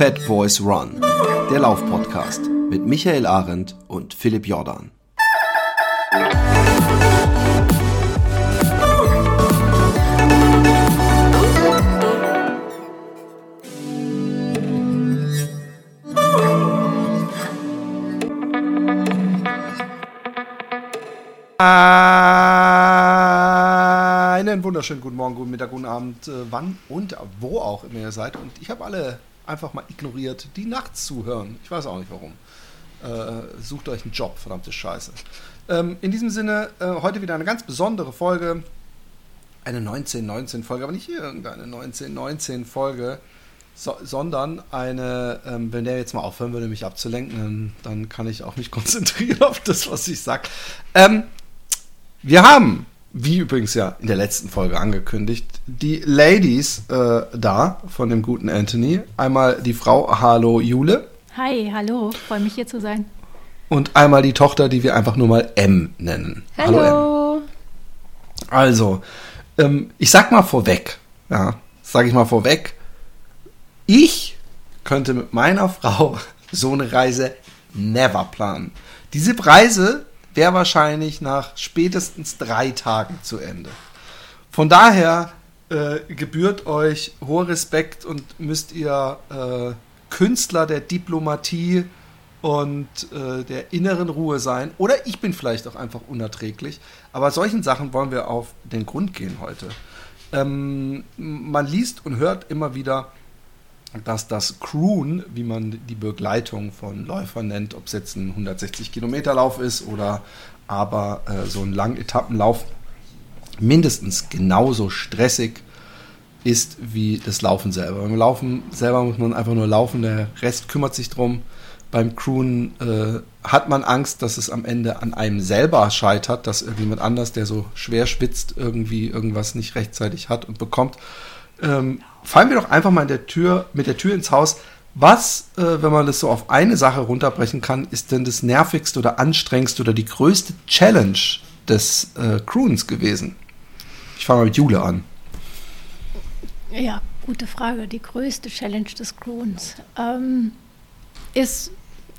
Fat Boys Run, der Laufpodcast mit Michael Arendt und Philipp Jordan. Einen wunderschönen guten Morgen, guten Mittag, guten Abend, äh, wann und wo auch immer ihr seid. Und ich habe alle einfach mal ignoriert, die nachts zuhören. Ich weiß auch nicht warum. Äh, sucht euch einen Job, verdammte Scheiße. Ähm, in diesem Sinne, äh, heute wieder eine ganz besondere Folge. Eine 1919-Folge, aber nicht irgendeine 1919-Folge, so, sondern eine, ähm, wenn der jetzt mal aufhören würde, mich abzulenken, dann, dann kann ich auch mich konzentrieren auf das, was ich sage. Ähm, wir haben, wie übrigens ja in der letzten Folge angekündigt, die Ladies äh, da von dem guten Anthony. Einmal die Frau Hallo Jule. Hi, hallo, freue mich hier zu sein. Und einmal die Tochter, die wir einfach nur mal M nennen. Hallo. hallo M. Also, ähm, ich sag mal vorweg, ja, sag ich mal vorweg, ich könnte mit meiner Frau so eine Reise never planen. Diese Reise wäre wahrscheinlich nach spätestens drei Tagen zu Ende. Von daher äh, gebührt euch hoher Respekt und müsst ihr äh, Künstler der Diplomatie und äh, der inneren Ruhe sein. Oder ich bin vielleicht auch einfach unerträglich. Aber solchen Sachen wollen wir auf den Grund gehen heute. Ähm, man liest und hört immer wieder, dass das Crewen, wie man die Begleitung von Läufern nennt, ob es jetzt ein 160 Kilometer Lauf ist oder aber äh, so ein Langetappenlauf, mindestens genauso stressig ist wie das Laufen selber. Beim Laufen selber muss man einfach nur laufen, der Rest kümmert sich drum. Beim Crewen äh, hat man Angst, dass es am Ende an einem selber scheitert, dass irgendjemand anders, der so schwer schwitzt, irgendwie irgendwas nicht rechtzeitig hat und bekommt. Ähm, fallen wir doch einfach mal der Tür, mit der Tür ins Haus. Was, äh, wenn man das so auf eine Sache runterbrechen kann, ist denn das nervigste oder anstrengendste oder die größte Challenge des äh, Croons gewesen? Ich fange mal mit Jule an. Ja, gute Frage. Die größte Challenge des Croons ähm, ist,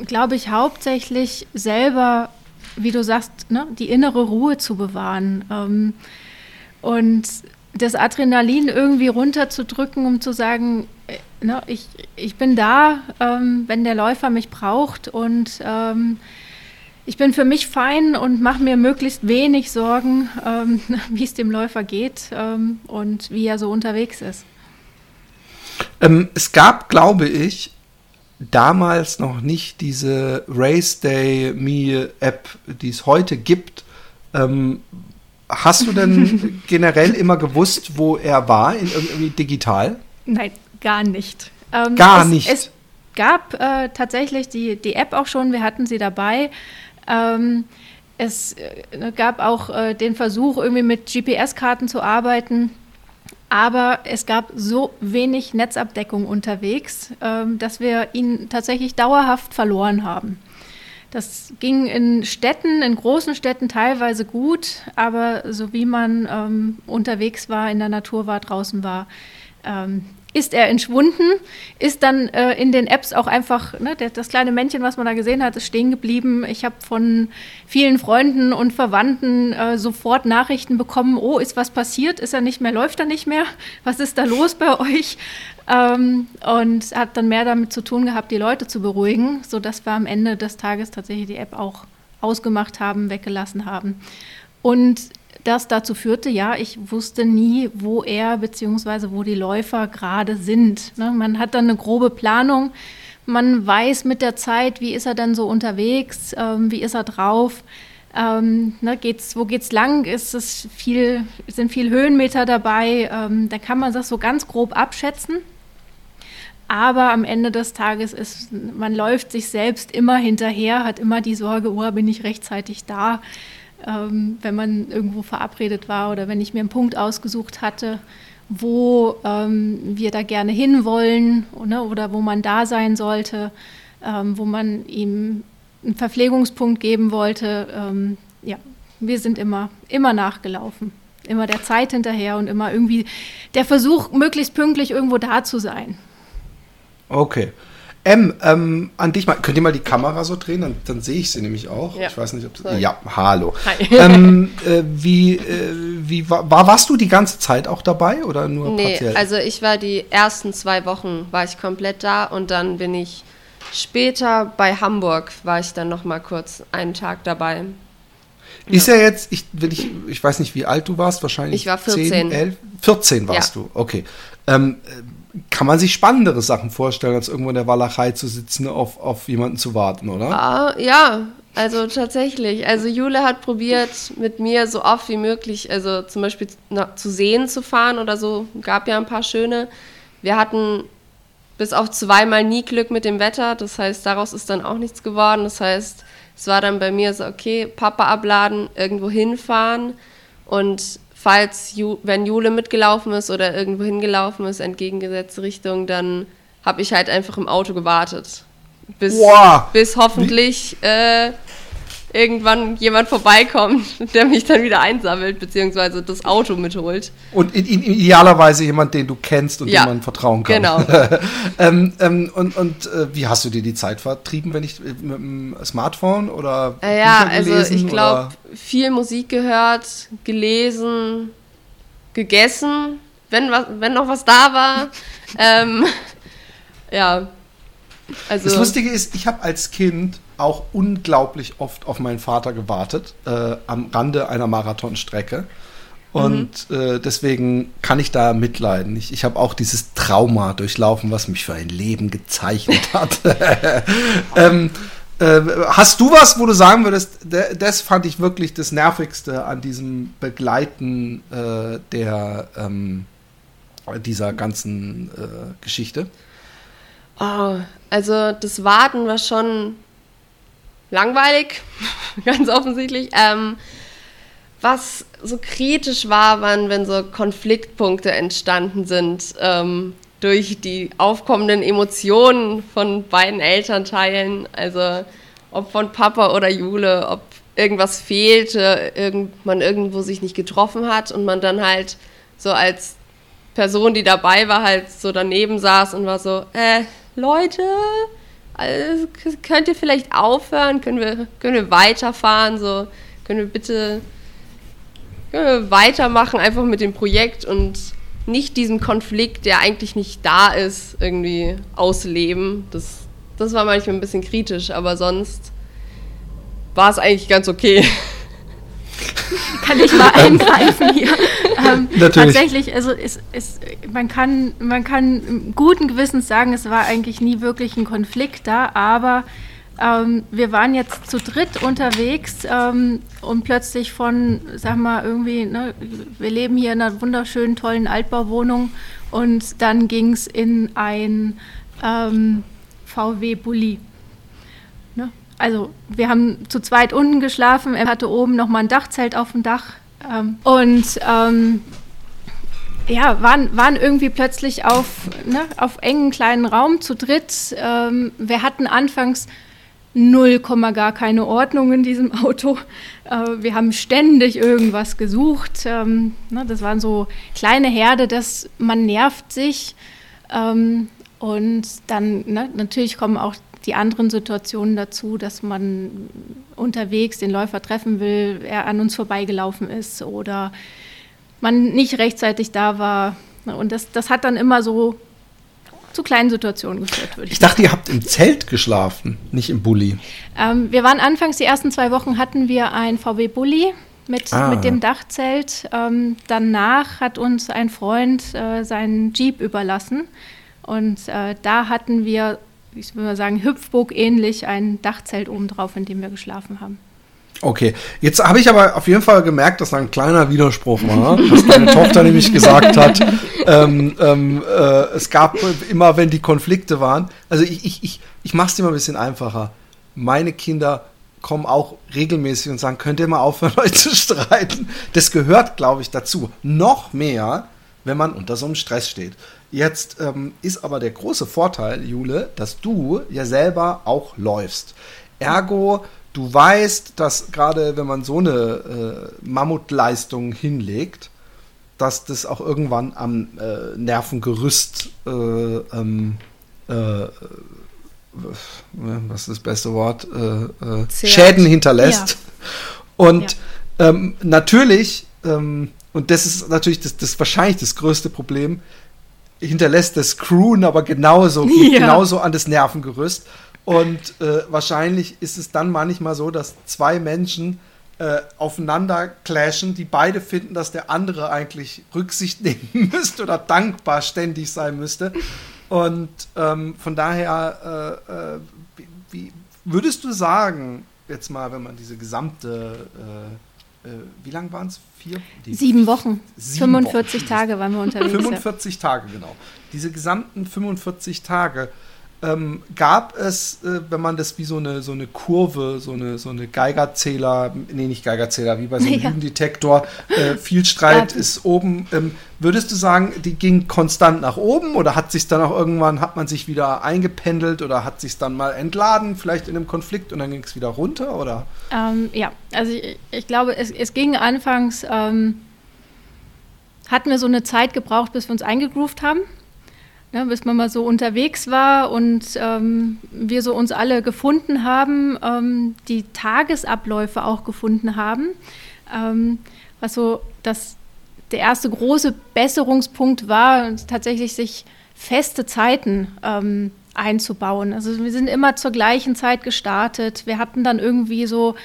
glaube ich, hauptsächlich selber, wie du sagst, ne, die innere Ruhe zu bewahren. Ähm, und das Adrenalin irgendwie runterzudrücken, um zu sagen, äh, ne, ich, ich bin da, ähm, wenn der Läufer mich braucht und ähm, ich bin für mich fein und mache mir möglichst wenig Sorgen, ähm, wie es dem Läufer geht ähm, und wie er so unterwegs ist. Ähm, es gab, glaube ich, damals noch nicht diese Race Day Me App, die es heute gibt, ähm, Hast du denn generell immer gewusst, wo er war, in irgendwie digital? Nein, gar nicht. Ähm, gar es, nicht. Es gab äh, tatsächlich die, die App auch schon, wir hatten sie dabei. Ähm, es äh, gab auch äh, den Versuch, irgendwie mit GPS-Karten zu arbeiten. Aber es gab so wenig Netzabdeckung unterwegs, ähm, dass wir ihn tatsächlich dauerhaft verloren haben. Das ging in Städten, in großen Städten teilweise gut, aber so wie man ähm, unterwegs war, in der Natur war, draußen war, ähm, ist er entschwunden, ist dann äh, in den Apps auch einfach, ne, das kleine Männchen, was man da gesehen hat, ist stehen geblieben. Ich habe von vielen Freunden und Verwandten äh, sofort Nachrichten bekommen, oh, ist was passiert? Ist er nicht mehr, läuft er nicht mehr? Was ist da los bei euch? Ähm, und hat dann mehr damit zu tun gehabt, die Leute zu beruhigen, sodass wir am Ende des Tages tatsächlich die App auch ausgemacht haben, weggelassen haben. Und das dazu führte, ja, ich wusste nie, wo er bzw. wo die Läufer gerade sind. Ne? Man hat dann eine grobe Planung, man weiß mit der Zeit, wie ist er denn so unterwegs, ähm, wie ist er drauf. Ähm, ne, geht's, wo geht's lang? Ist es viel, sind viel Höhenmeter dabei? Ähm, da kann man das so ganz grob abschätzen. Aber am Ende des Tages ist, man läuft sich selbst immer hinterher, hat immer die Sorge, oh, bin ich rechtzeitig da? Ähm, wenn man irgendwo verabredet war oder wenn ich mir einen Punkt ausgesucht hatte, wo ähm, wir da gerne hinwollen oder, oder wo man da sein sollte, ähm, wo man ihm einen Verpflegungspunkt geben wollte. Ähm, ja, wir sind immer, immer nachgelaufen, immer der Zeit hinterher und immer irgendwie der Versuch, möglichst pünktlich irgendwo da zu sein. Okay. M, ähm, an dich mal. Könnt ihr mal die Kamera so drehen? Dann, dann sehe ich sie nämlich auch. Ja. Ich weiß nicht, ob das. Ja, hallo. Hi. Ähm, äh, wie äh, wie war, war, warst du die ganze Zeit auch dabei oder nur nee, partiell? Also ich war die ersten zwei Wochen war ich komplett da und dann bin ich später bei Hamburg war ich dann noch mal kurz einen Tag dabei. Ist ja jetzt, ich, will ich, ich weiß nicht, wie alt du warst, wahrscheinlich. Ich war 14. 10, 11, 14 warst ja. du, okay. Ähm, kann man sich spannendere Sachen vorstellen, als irgendwo in der Walachei zu sitzen, auf, auf jemanden zu warten, oder? Ah, ja, also tatsächlich. Also Jule hat probiert, mit mir so oft wie möglich, also zum Beispiel na, zu Seen zu fahren oder so. Gab ja ein paar schöne. Wir hatten bis auf zweimal nie Glück mit dem Wetter. Das heißt, daraus ist dann auch nichts geworden. Das heißt, es war dann bei mir so, okay, Papa abladen, irgendwo hinfahren und falls, Ju wenn Jule mitgelaufen ist oder irgendwo hingelaufen ist, entgegengesetzte Richtung, dann habe ich halt einfach im Auto gewartet. Bis, wow. bis hoffentlich äh, irgendwann jemand vorbeikommt, der mich dann wieder einsammelt, beziehungsweise das Auto mitholt. Und in, in, idealerweise jemand, den du kennst und ja, dem man vertrauen kann. Genau. ähm, ähm, und und äh, wie hast du dir die Zeit vertrieben, wenn ich mit dem Smartphone oder äh, Ja, also ich glaube, viel Musik gehört, gelesen, gegessen, wenn, was, wenn noch was da war. ähm, ja. Also, das Lustige ist, ich habe als Kind auch unglaublich oft auf meinen Vater gewartet, äh, am Rande einer Marathonstrecke. Und mhm. äh, deswegen kann ich da mitleiden. Ich, ich habe auch dieses Trauma durchlaufen, was mich für ein Leben gezeichnet hat. ähm, äh, hast du was, wo du sagen würdest, das fand ich wirklich das Nervigste an diesem Begleiten äh, der ähm, dieser ganzen äh, Geschichte? Oh, also das Warten war schon langweilig, ganz offensichtlich. Ähm, was so kritisch war, waren, wenn so Konfliktpunkte entstanden sind ähm, durch die aufkommenden Emotionen von beiden Elternteilen. Also ob von Papa oder Jule, ob irgendwas fehlte, irgend, man irgendwo sich nicht getroffen hat und man dann halt so als Person, die dabei war, halt so daneben saß und war so, äh, Leute, also, könnt ihr vielleicht aufhören? Können wir, können wir weiterfahren? So, können wir bitte können wir weitermachen, einfach mit dem Projekt und nicht diesen Konflikt, der eigentlich nicht da ist, irgendwie ausleben. Das, das war manchmal ein bisschen kritisch, aber sonst war es eigentlich ganz okay. kann ich mal eingreifen hier. Ähm, tatsächlich, also es, es, man, kann, man kann guten Gewissens sagen, es war eigentlich nie wirklich ein Konflikt da, aber ähm, wir waren jetzt zu dritt unterwegs ähm, und plötzlich von, sag mal, irgendwie, ne, wir leben hier in einer wunderschönen, tollen Altbauwohnung und dann ging es in ein ähm, VW-Bulli. Also wir haben zu zweit unten geschlafen. Er hatte oben noch mal ein Dachzelt auf dem Dach. Ähm, und ähm, ja, waren, waren irgendwie plötzlich auf, ne, auf engen kleinen Raum zu dritt. Ähm, wir hatten anfangs null Komma gar keine Ordnung in diesem Auto. Äh, wir haben ständig irgendwas gesucht. Ähm, ne, das waren so kleine Herde, dass man nervt sich. Ähm, und dann ne, natürlich kommen auch die anderen Situationen dazu, dass man unterwegs den Läufer treffen will, er an uns vorbeigelaufen ist oder man nicht rechtzeitig da war. Und das, das hat dann immer so zu kleinen Situationen geführt, würde ich Ich dachte, ihr habt im Zelt geschlafen, nicht im Bulli. Ähm, wir waren anfangs, die ersten zwei Wochen hatten wir ein VW-Bulli mit, ah. mit dem Dachzelt. Ähm, danach hat uns ein Freund äh, seinen Jeep überlassen. Und äh, da hatten wir ich würde mal sagen, Hüpfburg ähnlich, ein Dachzelt oben drauf, in dem wir geschlafen haben. Okay, jetzt habe ich aber auf jeden Fall gemerkt, dass da ein kleiner Widerspruch war, was deine Tochter nämlich gesagt hat. Ähm, ähm, äh, es gab immer, wenn die Konflikte waren, also ich, ich, ich, ich mache es dir mal ein bisschen einfacher. Meine Kinder kommen auch regelmäßig und sagen, könnt ihr mal aufhören, euch zu streiten. Das gehört, glaube ich, dazu. Noch mehr, wenn man unter so einem Stress steht. Jetzt ähm, ist aber der große Vorteil, Jule, dass du ja selber auch läufst. Ergo, du weißt, dass gerade wenn man so eine äh, Mammutleistung hinlegt, dass das auch irgendwann am äh, Nervengerüst äh, ähm, äh, was ist das beste Wort, äh, äh, Schäden hinterlässt. Ja. Und ja. Ähm, natürlich, ähm, und das ist natürlich das, das wahrscheinlich das größte Problem, hinterlässt das Crewen aber genauso, ja. genauso an das Nervengerüst. Und äh, wahrscheinlich ist es dann manchmal so, dass zwei Menschen äh, aufeinander clashen, die beide finden, dass der andere eigentlich Rücksicht nehmen müsste oder dankbar ständig sein müsste. Und ähm, von daher, äh, äh, wie, würdest du sagen, jetzt mal, wenn man diese gesamte, äh, wie lang waren es? Vier? Die Sieben Wochen. Sieben 45 Wochen. Tage waren wir unterwegs. 45 ja. Tage, genau. Diese gesamten 45 Tage ähm, gab es, äh, wenn man das wie so eine, so eine Kurve, so eine, so eine Geigerzähler, nee, nicht Geigerzähler, wie bei so einem ja. Lügendetektor, äh, viel Streit ja. ist oben. Ähm, würdest du sagen, die ging konstant nach oben oder hat sich dann auch irgendwann, hat man sich wieder eingependelt oder hat sich dann mal entladen, vielleicht in einem Konflikt und dann ging es wieder runter, oder? Ähm, ja, also ich, ich, glaube, es, es ging anfangs, ähm, hatten wir so eine Zeit gebraucht, bis wir uns eingegroovt haben ne, bis man mal so unterwegs war und ähm, wir so uns alle gefunden haben, ähm, die Tagesabläufe auch gefunden haben. Ähm, was so das, der erste große Besserungspunkt war, tatsächlich sich feste Zeiten ähm, einzubauen. Also wir sind immer zur gleichen Zeit gestartet. Wir hatten dann irgendwie so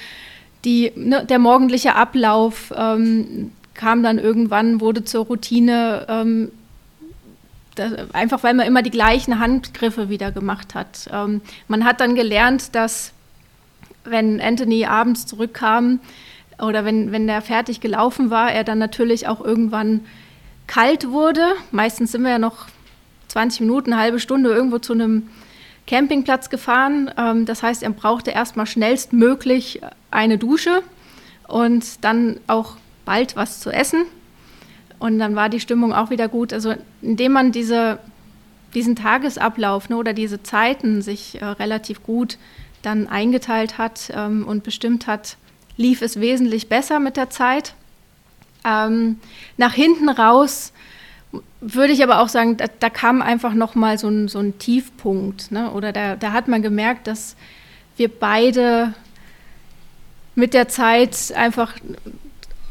die, ne, der morgendliche Ablauf ähm, kam dann irgendwann, wurde zur Routine ähm, das, einfach weil man immer die gleichen Handgriffe wieder gemacht hat. Ähm, man hat dann gelernt, dass wenn Anthony abends zurückkam oder wenn, wenn der fertig gelaufen war, er dann natürlich auch irgendwann kalt wurde. Meistens sind wir ja noch 20 Minuten, eine halbe Stunde irgendwo zu einem Campingplatz gefahren. Ähm, das heißt, er brauchte erstmal schnellstmöglich eine Dusche und dann auch bald was zu essen. Und dann war die Stimmung auch wieder gut. Also indem man diese, diesen Tagesablauf ne, oder diese Zeiten sich äh, relativ gut dann eingeteilt hat ähm, und bestimmt hat, lief es wesentlich besser mit der Zeit. Ähm, nach hinten raus würde ich aber auch sagen, da, da kam einfach noch mal so ein, so ein Tiefpunkt. Ne? Oder da, da hat man gemerkt, dass wir beide mit der Zeit einfach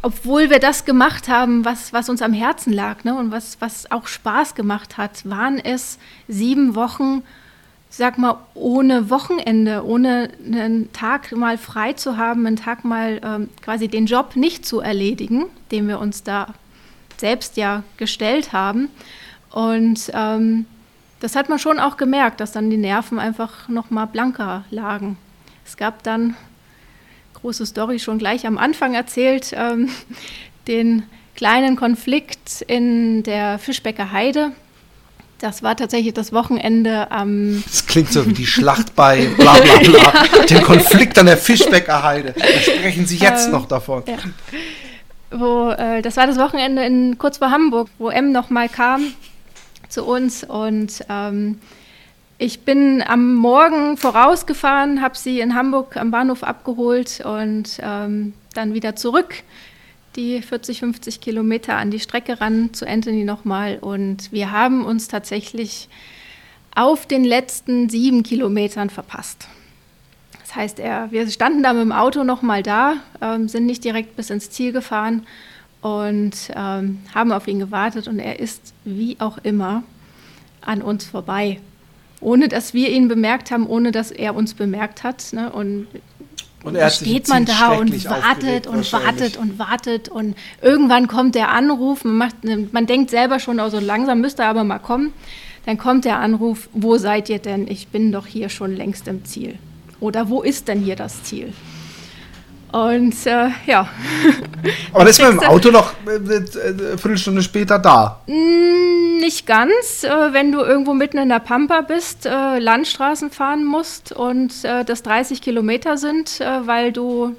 obwohl wir das gemacht haben, was, was uns am Herzen lag ne, und was, was auch Spaß gemacht hat, waren es sieben Wochen, sag mal, ohne Wochenende, ohne einen Tag mal frei zu haben, einen Tag mal ähm, quasi den Job nicht zu erledigen, den wir uns da selbst ja gestellt haben. Und ähm, das hat man schon auch gemerkt, dass dann die Nerven einfach noch mal blanker lagen. Es gab dann große Story schon gleich am Anfang erzählt, ähm, den kleinen Konflikt in der Fischbecker Heide. Das war tatsächlich das Wochenende am. das klingt so wie die Schlacht bei bla bla bla. ja. Den Konflikt an der Fischbecker Heide. Da sprechen Sie jetzt ähm, noch davon. Ja. Wo, äh, das war das Wochenende in, kurz vor Hamburg, wo M nochmal kam zu uns und ähm, ich bin am Morgen vorausgefahren, habe sie in Hamburg am Bahnhof abgeholt und ähm, dann wieder zurück. Die 40, 50 Kilometer an die Strecke ran zu Anthony nochmal. Und wir haben uns tatsächlich auf den letzten sieben Kilometern verpasst. Das heißt, er, wir standen da mit dem Auto nochmal da, ähm, sind nicht direkt bis ins Ziel gefahren und ähm, haben auf ihn gewartet. Und er ist wie auch immer an uns vorbei ohne dass wir ihn bemerkt haben, ohne dass er uns bemerkt hat. Ne? Und, und da steht man da und wartet und wartet und wartet und irgendwann kommt der Anruf, man, macht, man denkt selber schon, also langsam müsste er aber mal kommen. Dann kommt der Anruf, wo seid ihr denn? Ich bin doch hier schon längst im Ziel. Oder wo ist denn hier das Ziel? Und äh, ja. Aber das ist mit dem Auto noch eine äh, äh, Viertelstunde später da. Mm, nicht ganz. Äh, wenn du irgendwo mitten in der Pampa bist, Landstraßen fahren musst und das 30 Kilometer sind, weil du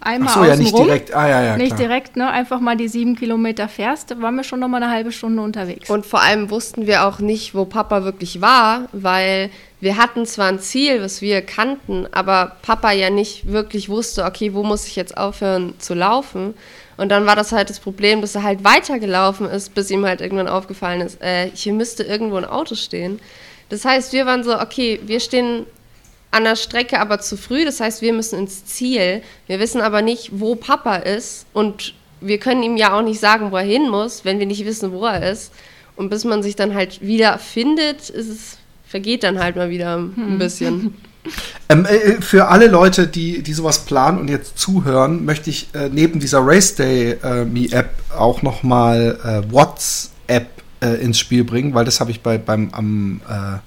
einmal Ach so, ja, nicht rum, direkt. Ah, ja, ja, nicht klar. direkt, ne? Einfach mal die sieben Kilometer fährst, da waren wir schon noch mal eine halbe Stunde unterwegs. Und vor allem wussten wir auch nicht, wo Papa wirklich war, weil wir hatten zwar ein Ziel, was wir kannten, aber Papa ja nicht wirklich wusste, okay, wo muss ich jetzt aufhören zu laufen? Und dann war das halt das Problem, dass er halt weitergelaufen ist, bis ihm halt irgendwann aufgefallen ist, äh, hier müsste irgendwo ein Auto stehen. Das heißt, wir waren so, okay, wir stehen an der Strecke aber zu früh, das heißt, wir müssen ins Ziel. Wir wissen aber nicht, wo Papa ist und wir können ihm ja auch nicht sagen, wo er hin muss, wenn wir nicht wissen, wo er ist. Und bis man sich dann halt wieder findet, ist es, vergeht dann halt mal wieder ein hm. bisschen. Ähm, äh, für alle Leute, die, die sowas planen und jetzt zuhören, möchte ich äh, neben dieser Race Day äh, Me App auch nochmal äh, WhatsApp äh, ins Spiel bringen, weil das habe ich bei beim am äh,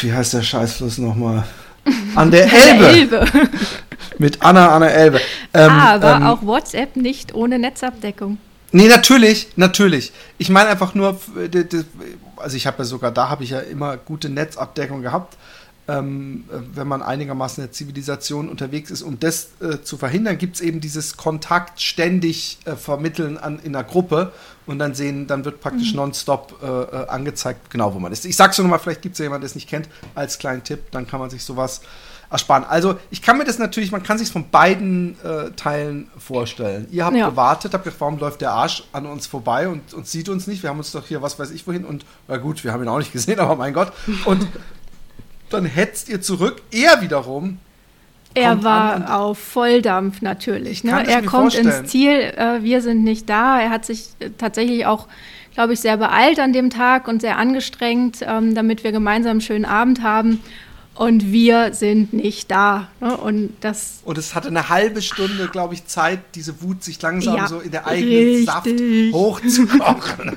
wie heißt der Scheißfluss nochmal? An der Elbe. Elbe. Mit Anna an der Elbe. Ähm, Aber ähm, auch WhatsApp nicht ohne Netzabdeckung. Nee, natürlich, natürlich. Ich meine einfach nur, also ich habe ja sogar da habe ich ja immer gute Netzabdeckung gehabt ähm, wenn man einigermaßen in der Zivilisation unterwegs ist. Um das äh, zu verhindern, gibt es eben dieses Kontakt ständig äh, vermitteln an, in einer Gruppe und dann sehen, dann wird praktisch mhm. nonstop äh, äh angezeigt, genau wo man ist. Ich sag's nur noch mal, vielleicht gibt es ja jemanden, der es nicht kennt, als kleinen Tipp, dann kann man sich sowas ersparen. Also ich kann mir das natürlich, man kann sich von beiden äh, Teilen vorstellen. Ihr habt ja. gewartet, habt gedacht, warum läuft der Arsch an uns vorbei und, und sieht uns nicht? Wir haben uns doch hier, was weiß ich wohin und na gut, wir haben ihn auch nicht gesehen, aber mein Gott. Und dann hetzt ihr zurück. Er wiederum. Er war auf Volldampf natürlich. Ne? Er kommt vorstellen. ins Ziel, äh, wir sind nicht da. Er hat sich äh, tatsächlich auch, glaube ich, sehr beeilt an dem Tag und sehr angestrengt, ähm, damit wir gemeinsam einen schönen Abend haben. Und wir sind nicht da. Ne? Und, das und es hatte eine halbe Stunde, glaube ich, Zeit, diese Wut sich langsam ja, so in der eigenen richtig. Saft hochzukochen.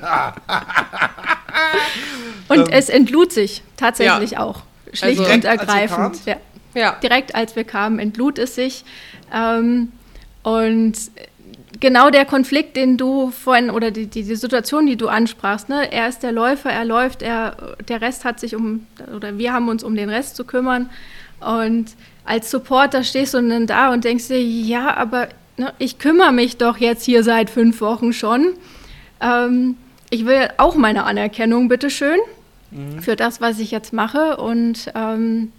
und ähm, es entlud sich tatsächlich ja. auch schlicht also, und ergreifend. Ja. ja. Direkt als wir kamen, entlud es sich. Ähm, und genau der Konflikt, den du vorhin, oder die, die, die, Situation, die du ansprachst, ne? er ist der Läufer, er läuft, er, der Rest hat sich um, oder wir haben uns um den Rest zu kümmern. Und als Supporter stehst du dann da und denkst dir, ja, aber ne, ich kümmere mich doch jetzt hier seit fünf Wochen schon. Ähm, ich will auch meine Anerkennung, bitteschön mhm. für das, was ich jetzt mache. Und ähm,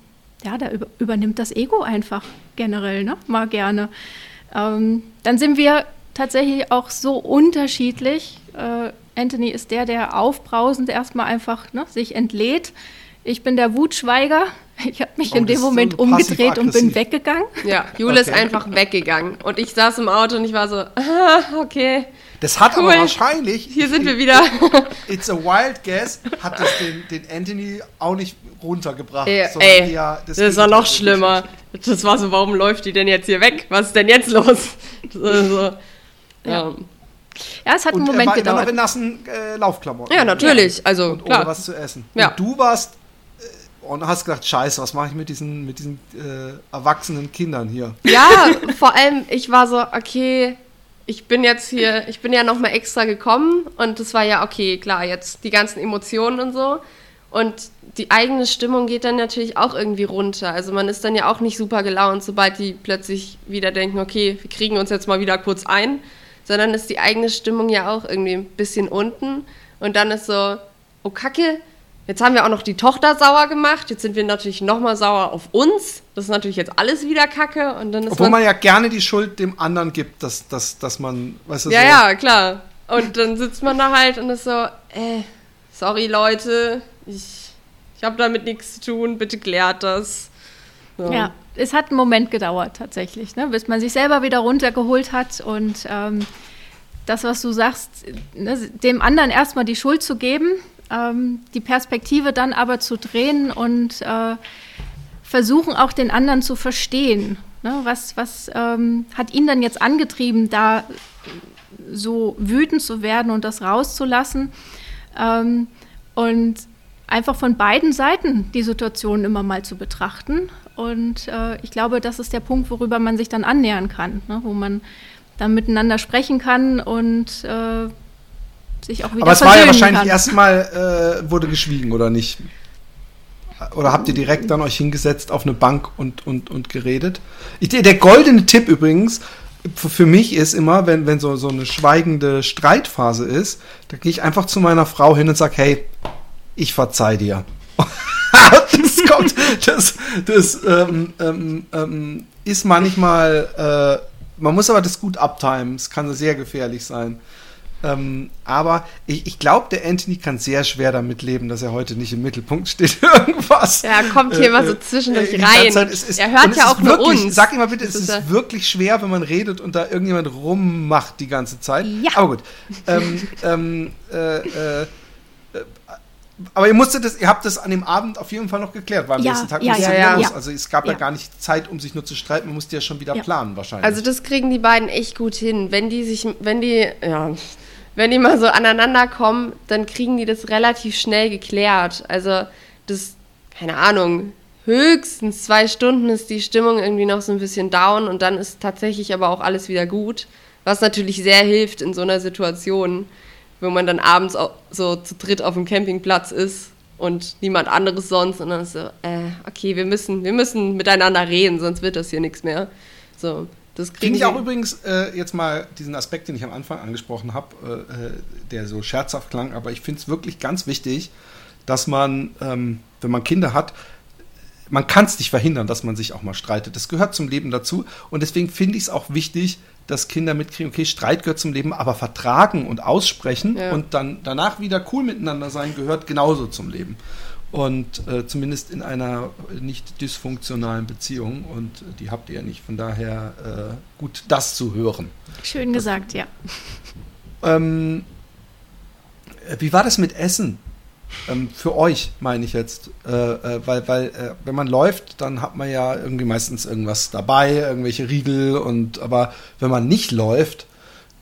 ja, da über, übernimmt das Ego einfach generell, ne? mal gerne. Ähm, dann sind wir tatsächlich auch so unterschiedlich. Äh, Anthony ist der, der aufbrausend erstmal einfach ne, sich entlädt. Ich bin der Wutschweiger. Ich habe mich oh, in dem Moment so umgedreht und bin weggegangen. Ja, Jule okay. ist einfach weggegangen. Und ich saß im Auto und ich war so, ah, okay. Das hat cool. aber wahrscheinlich. Hier sind wir wieder. It's a wild guess, hat das den, den Anthony auch nicht runtergebracht. Ey, ey das, das war noch schlimmer. Das war so, warum läuft die denn jetzt hier weg? Was ist denn jetzt los? So, ja. Ja, es hat und einen Moment er war gedauert. Immer noch in nassen äh, Laufklamotten. Ja, natürlich. Also, und klar. ohne was zu essen. Ja. Und du warst äh, und hast gedacht, scheiße, was mache ich mit diesen, mit diesen äh, erwachsenen Kindern hier? Ja, vor allem, ich war so, okay, ich bin jetzt hier, ich bin ja nochmal extra gekommen und es war ja okay, klar, jetzt die ganzen Emotionen und so. Und die eigene Stimmung geht dann natürlich auch irgendwie runter. Also man ist dann ja auch nicht super gelaunt, sobald die plötzlich wieder denken, okay, wir kriegen uns jetzt mal wieder kurz ein, sondern ist die eigene Stimmung ja auch irgendwie ein bisschen unten. Und dann ist so, oh Kacke, Jetzt haben wir auch noch die Tochter sauer gemacht. Jetzt sind wir natürlich nochmal sauer auf uns. Das ist natürlich jetzt alles wieder Kacke. Und dann ist Obwohl man, man ja gerne die Schuld dem anderen gibt, dass, dass, dass man, weißt du, Ja, so ja, klar. Und dann sitzt man da halt und ist so, äh, sorry Leute, ich, ich habe damit nichts zu tun, bitte klärt das. So. Ja, es hat einen Moment gedauert tatsächlich, ne, bis man sich selber wieder runtergeholt hat und ähm, das, was du sagst, ne, dem anderen erstmal die Schuld zu geben, ähm, die Perspektive dann aber zu drehen und äh, versuchen auch den anderen zu verstehen. Ne? Was, was ähm, hat ihn dann jetzt angetrieben, da so wütend zu werden und das rauszulassen? Ähm, und einfach von beiden Seiten die Situation immer mal zu betrachten. Und äh, ich glaube, das ist der Punkt, worüber man sich dann annähern kann, ne? wo man dann miteinander sprechen kann und äh, sich auch wieder Aber es war ja wahrscheinlich erstmal, äh, wurde geschwiegen, oder nicht? Oder habt ihr direkt dann euch hingesetzt auf eine Bank und, und, und geredet? Ich, der goldene Tipp übrigens für mich ist immer, wenn, wenn so, so eine schweigende Streitphase ist, da gehe ich einfach zu meiner Frau hin und sage, hey, ich verzeih dir. das kommt, das, das ähm, ähm, ähm, ist manchmal man muss aber das gut abtimen. Es kann sehr gefährlich sein. Ähm, aber ich, ich glaube, der Anthony kann sehr schwer damit leben, dass er heute nicht im Mittelpunkt steht. Irgendwas. Ja, kommt hier äh, mal so äh, zwischendurch äh, rein. Zeit, ist, er hört ja auch nur wirklich, uns. Sag immer bitte, es ist, ist wirklich schwer, wenn man redet und da irgendjemand rummacht die ganze Zeit. Ja. Aber gut. Ähm, ähm, äh, äh, aber ihr musstet das, ihr habt das an dem Abend auf jeden Fall noch geklärt, weil am ja, nächsten Tag ja, ja, ja, ja, Also es gab ja. gar nicht Zeit, um sich nur zu streiten, man musste ja schon wieder planen wahrscheinlich. Also das kriegen die beiden echt gut hin. Wenn die sich, wenn die, ja, wenn die mal so aneinander kommen, dann kriegen die das relativ schnell geklärt. Also das, keine Ahnung, höchstens zwei Stunden ist die Stimmung irgendwie noch so ein bisschen down und dann ist tatsächlich aber auch alles wieder gut. Was natürlich sehr hilft in so einer Situation, wo man dann abends so zu dritt auf dem Campingplatz ist und niemand anderes sonst und dann ist so, äh, okay, wir müssen, wir müssen miteinander reden, sonst wird das hier nichts mehr. So. Das Finde ich auch übrigens äh, jetzt mal diesen Aspekt, den ich am Anfang angesprochen habe, äh, äh, der so scherzhaft klang, aber ich finde es wirklich ganz wichtig, dass man, ähm, wenn man Kinder hat, man kann es nicht verhindern, dass man sich auch mal streitet. Das gehört zum Leben dazu. Und deswegen finde ich es auch wichtig, dass Kinder mitkriegen, okay, Streit gehört zum Leben, aber vertragen und aussprechen ja. und dann danach wieder cool miteinander sein, gehört genauso zum Leben und äh, zumindest in einer nicht dysfunktionalen Beziehung und die habt ihr ja nicht. Von daher äh, gut, das zu hören. Schön gesagt, ja. Ähm, wie war das mit Essen? Ähm, für euch meine ich jetzt, äh, äh weil, weil äh, wenn man läuft, dann hat man ja irgendwie meistens irgendwas dabei, irgendwelche Riegel und aber wenn man nicht läuft,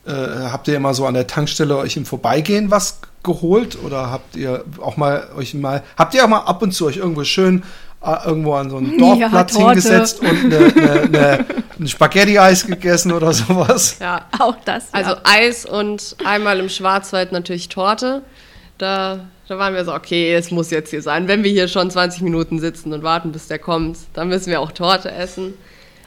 äh, habt ihr immer so an der Tankstelle euch im Vorbeigehen was geholt oder habt ihr auch mal euch mal habt ihr auch mal ab und zu euch irgendwo schön äh, irgendwo an so einen Dorfplatz ja, hingesetzt und eine, eine, eine, ein Spaghetti-Eis gegessen oder sowas? Ja, auch das. Also ja. Eis und einmal im Schwarzwald natürlich Torte. Da, da waren wir so, okay, es muss jetzt hier sein. Wenn wir hier schon 20 Minuten sitzen und warten, bis der kommt, dann müssen wir auch Torte essen.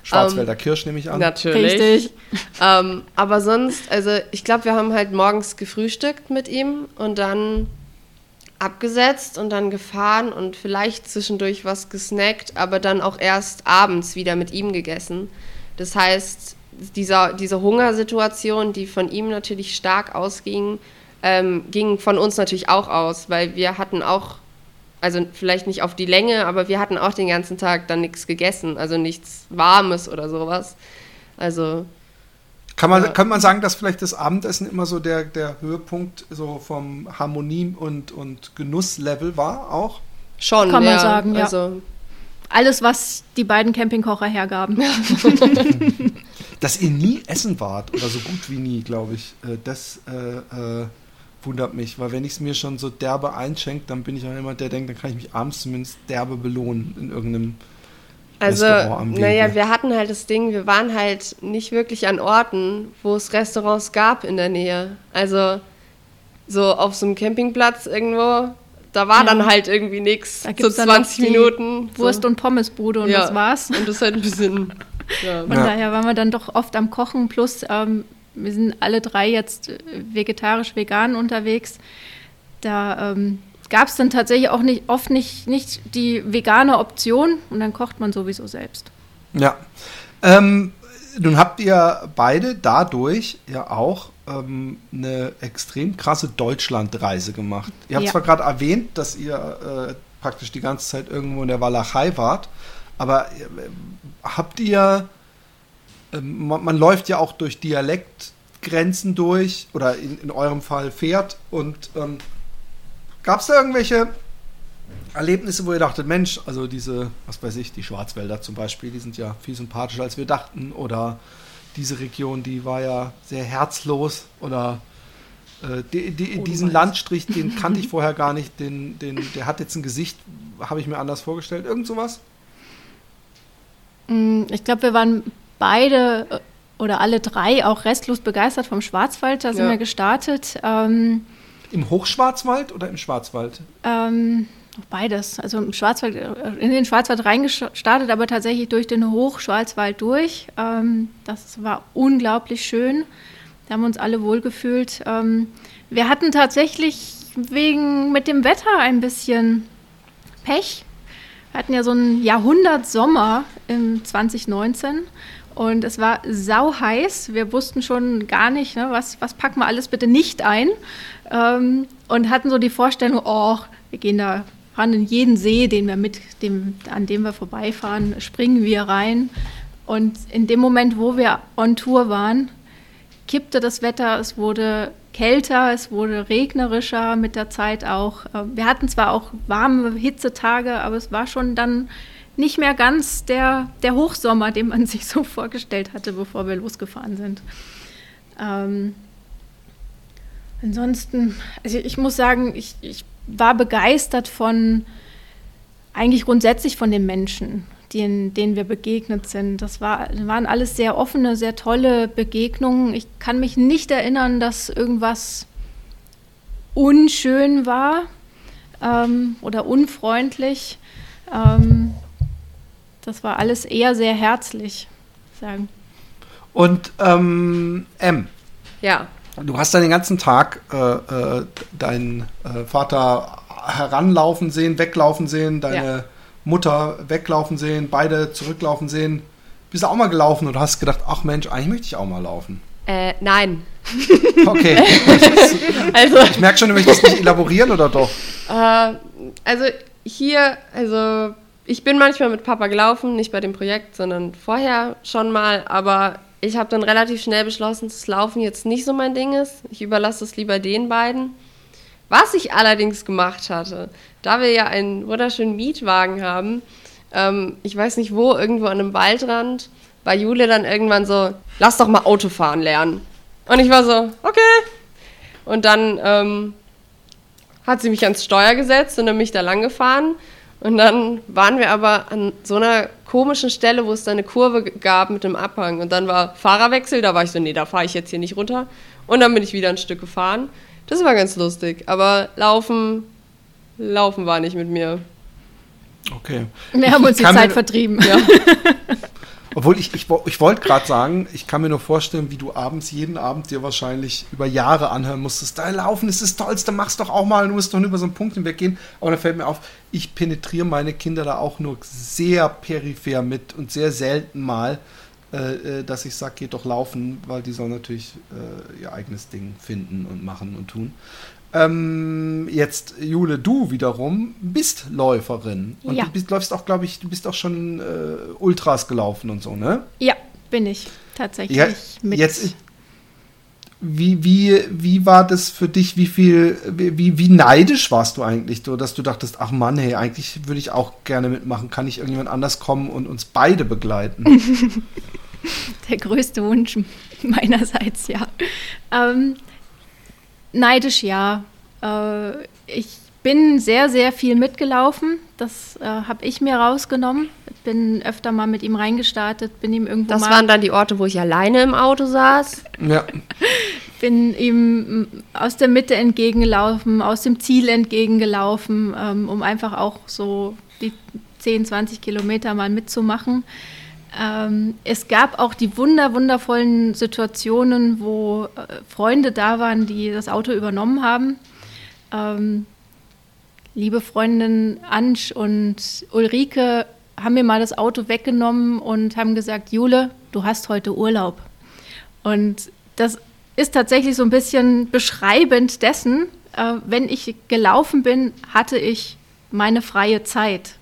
Schwarzwälder ähm, Kirsch nehme ich an. Natürlich. Richtig. ähm, aber sonst, also ich glaube, wir haben halt morgens gefrühstückt mit ihm und dann abgesetzt und dann gefahren und vielleicht zwischendurch was gesnackt, aber dann auch erst abends wieder mit ihm gegessen. Das heißt, dieser, diese Hungersituation, die von ihm natürlich stark ausging, ähm, ging von uns natürlich auch aus, weil wir hatten auch also vielleicht nicht auf die Länge, aber wir hatten auch den ganzen Tag dann nichts gegessen, also nichts Warmes oder sowas. Also. Kann man, ja. kann man sagen, dass vielleicht das Abendessen immer so der, der Höhepunkt so vom Harmonie- und, und Genusslevel war auch? Schon, kann ja. man sagen, ja. Also, Alles, was die beiden Campingkocher hergaben. Dass ihr nie essen wart, oder so gut wie nie, glaube ich. Äh, das äh, äh wundert mich, weil wenn ich es mir schon so derbe einschenke, dann bin ich auch jemand, der denkt, dann kann ich mich abends zumindest derbe belohnen in irgendeinem also, naja, wir hatten halt das Ding, wir waren halt nicht wirklich an Orten, wo es Restaurants gab in der Nähe. Also so auf so einem Campingplatz irgendwo, da war ja. dann halt irgendwie nichts. So 20 Minuten. Wurst- so. und Pommesbude und ja. das war's. Und das ist halt ein bisschen. ja. Von daher waren wir dann doch oft am Kochen. Plus ähm, wir sind alle drei jetzt äh, vegetarisch-vegan unterwegs. Da ähm, gab es dann tatsächlich auch nicht, oft nicht, nicht die vegane Option und dann kocht man sowieso selbst. Ja. Ähm, nun habt ihr beide dadurch ja auch ähm, eine extrem krasse Deutschlandreise gemacht. Ihr habt ja. zwar gerade erwähnt, dass ihr äh, praktisch die ganze Zeit irgendwo in der Walachei wart, aber äh, habt ihr man, man, läuft ja auch durch Dialektgrenzen durch oder in, in eurem Fall fährt. Und ähm, gab es da irgendwelche Erlebnisse, wo ihr dachtet, Mensch, also diese, was weiß ich, die Schwarzwälder zum Beispiel, die sind ja viel sympathischer als wir dachten. Oder diese Region, die war ja sehr herzlos. Oder äh, die, die, oh, diesen Landstrich, den kannte ich vorher gar nicht. Den, den, der hat jetzt ein Gesicht, habe ich mir anders vorgestellt. Irgend sowas? Mm, ich glaube, wir waren beide äh, oder alle drei auch restlos begeistert vom Schwarzwald. Da sind ja. wir gestartet. Ähm, Im Hochschwarzwald oder im Schwarzwald? Ähm, beides. Also im Schwarzwald, äh, in den Schwarzwald reingestartet, aber tatsächlich durch den Hochschwarzwald durch. Ähm, das war unglaublich schön. Da haben wir uns alle wohlgefühlt. Ähm, wir hatten tatsächlich wegen mit dem Wetter ein bisschen Pech. Wir hatten ja so einen Jahrhundertsommer im 2019 Und es war sau heiß. Wir wussten schon gar nicht, ne, was, was packen wir alles bitte nicht ein. Ähm, und hatten so die Vorstellung, oh, wir gehen da, fahren in jeden See, den wir mit, dem, an dem wir vorbeifahren, springen wir rein. Und in dem Moment, wo wir on Tour waren, kippte das Wetter, es wurde kälter, es wurde regnerischer mit der Zeit auch. Äh, wir hatten zwar auch warme Hitzetage, aber es war schon dann nicht mehr ganz der, der Hochsommer, den man sich so vorgestellt hatte, bevor wir losgefahren sind. Ähm, ansonsten, also ich muss sagen, ich, ich war begeistert von, eigentlich grundsätzlich von den Menschen, denen, denen wir begegnet sind. Das war, waren alles sehr offene, sehr tolle Begegnungen. Ich kann mich nicht erinnern, dass irgendwas unschön war ähm, oder unfreundlich. Ähm, das war alles eher sehr herzlich, sagen. Und ähm, M. Ja. Du hast dann den ganzen Tag äh, äh, deinen äh, Vater heranlaufen sehen, weglaufen sehen, deine ja. Mutter weglaufen sehen, beide zurücklaufen sehen. Bist du auch mal gelaufen und hast gedacht, ach Mensch, eigentlich möchte ich auch mal laufen? Äh, nein. Okay. also, ich merke schon, du möchtest nicht elaborieren oder doch? Äh, also hier, also ich bin manchmal mit Papa gelaufen, nicht bei dem Projekt, sondern vorher schon mal, aber ich habe dann relativ schnell beschlossen, dass Laufen jetzt nicht so mein Ding ist. Ich überlasse es lieber den beiden. Was ich allerdings gemacht hatte, da wir ja einen wunderschönen Mietwagen haben, ähm, ich weiß nicht wo, irgendwo an einem Waldrand, war Jule dann irgendwann so, lass doch mal Autofahren lernen. Und ich war so, okay. Und dann ähm, hat sie mich ans Steuer gesetzt und dann mich da lang gefahren. Und dann waren wir aber an so einer komischen Stelle, wo es da eine Kurve gab mit einem Abhang. Und dann war Fahrerwechsel, da war ich so, nee, da fahre ich jetzt hier nicht runter. Und dann bin ich wieder ein Stück gefahren. Das war ganz lustig. Aber laufen, laufen war nicht mit mir. Okay. Wir haben uns die Zeit vertrieben. Ja. Obwohl ich, ich, ich wollte gerade sagen, ich kann mir nur vorstellen, wie du abends, jeden Abend dir wahrscheinlich über Jahre anhören musstest. Da laufen ist das Tollste, mach's doch auch mal, du musst doch über so einen Punkt hinweggehen. Aber dann fällt mir auf, ich penetriere meine Kinder da auch nur sehr peripher mit und sehr selten mal, äh, äh dass ich sage, geht doch laufen, weil die sollen natürlich äh, ihr eigenes Ding finden und machen und tun. Ähm, jetzt, Jule, du wiederum bist Läuferin. Und ja. du bist, läufst auch, glaube ich, du bist auch schon äh, Ultras gelaufen und so, ne? Ja, bin ich tatsächlich. Ja, mit. Jetzt, wie, wie, wie war das für dich? Wie viel, wie, wie neidisch warst du eigentlich, so, dass du dachtest, ach Mann, hey, eigentlich würde ich auch gerne mitmachen. Kann ich irgendjemand anders kommen und uns beide begleiten? Der größte Wunsch meinerseits, ja. Ähm, Neidisch ja. Äh, ich bin sehr, sehr viel mitgelaufen. Das äh, habe ich mir rausgenommen. Bin öfter mal mit ihm reingestartet, bin ihm irgendwo Das mal waren dann die Orte, wo ich alleine im Auto saß. Ja. bin ihm aus der Mitte entgegengelaufen, aus dem Ziel entgegengelaufen, ähm, um einfach auch so die 10, 20 Kilometer mal mitzumachen. Ähm, es gab auch die wunder, wundervollen Situationen, wo äh, Freunde da waren, die das Auto übernommen haben. Ähm, liebe Freundin Ansch und Ulrike haben mir mal das Auto weggenommen und haben gesagt, Jule, du hast heute Urlaub. Und das ist tatsächlich so ein bisschen beschreibend dessen, äh, wenn ich gelaufen bin, hatte ich meine freie Zeit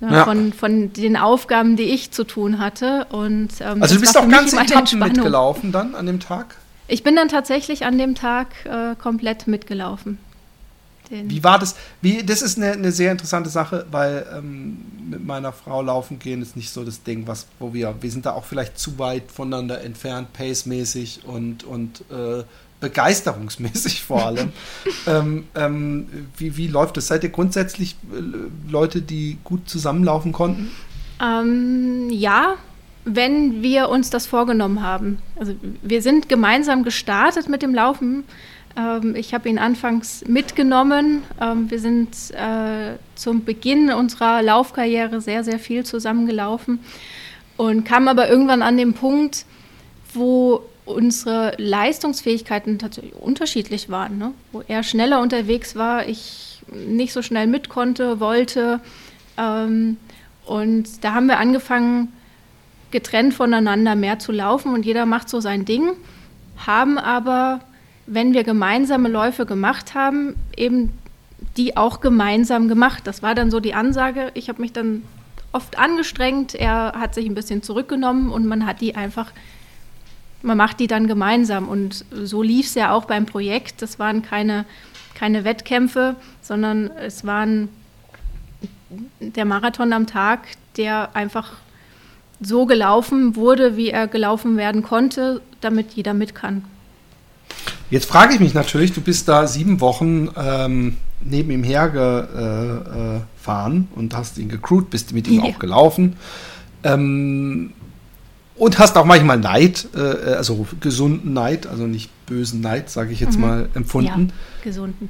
ja. von, von den Aufgaben, die ich zu tun hatte. Und, ähm, also du bist auch ganz Etappen mitgelaufen dann an dem Tag? Ich bin dann tatsächlich an dem Tag äh, komplett mitgelaufen. Den Wie war das? Wie, das ist eine, eine sehr interessante Sache, weil ähm, mit meiner Frau laufen gehen ist nicht so das Ding, was, wo wir, wir sind da auch vielleicht zu weit voneinander entfernt, pacemäßig und, und äh, begeisterungsmäßig vor allem. ähm, ähm, wie, wie läuft das? Seid ihr grundsätzlich äh, Leute, die gut zusammenlaufen konnten? Ähm, ja, wenn wir uns das vorgenommen haben. Also wir sind gemeinsam gestartet mit dem Laufen. Ähm, ich habe ihn anfangs mitgenommen. Ähm, wir sind äh, zum Beginn unserer Laufkarriere sehr, sehr viel zusammengelaufen und kamen aber irgendwann an den Punkt, wo unsere Leistungsfähigkeiten tatsächlich unterschiedlich waren. Ne? Wo er schneller unterwegs war, ich nicht so schnell mit konnte, wollte. Ähm, und da haben wir angefangen, getrennt voneinander mehr zu laufen und jeder macht so sein Ding, haben aber, wenn wir gemeinsame Läufe gemacht haben, eben die auch gemeinsam gemacht. Das war dann so die Ansage. Ich habe mich dann oft angestrengt, er hat sich ein bisschen zurückgenommen und man hat die einfach, man macht die dann gemeinsam. Und so lief es ja auch beim Projekt. Das waren keine, keine Wettkämpfe, sondern es waren der Marathon am Tag, der einfach so gelaufen wurde, wie er gelaufen werden konnte, damit jeder mit kann. Jetzt frage ich mich natürlich, du bist da sieben Wochen ähm, neben ihm hergefahren äh, äh, und hast ihn gecrewt, bist mit ihm ja. auch gelaufen. Ähm, und hast auch manchmal Neid, äh, also gesunden Neid, also nicht bösen Neid, sage ich jetzt mhm. mal, empfunden. Ja, gesunden.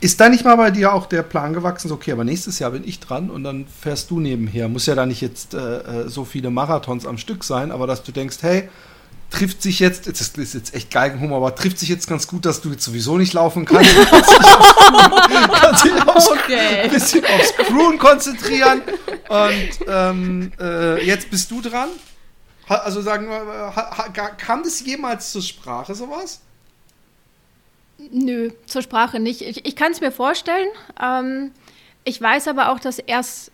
Ist da nicht mal bei dir auch der Plan gewachsen, so, okay, aber nächstes Jahr bin ich dran und dann fährst du nebenher? Muss ja da nicht jetzt äh, äh so viele Marathons am Stück sein, aber dass du denkst, hey, trifft sich jetzt, das ist jetzt echt Geigenhumor, aber trifft sich jetzt ganz gut, dass du jetzt sowieso nicht laufen kannst. kannst dich aufs, okay. ein bisschen aufs Crewen konzentrieren. Und ähm, äh, jetzt bist du dran. Also sagen wir, kam das jemals zur Sprache, sowas? Nö, zur Sprache nicht. Ich, ich kann es mir vorstellen. Ähm, ich weiß aber auch, dass erst,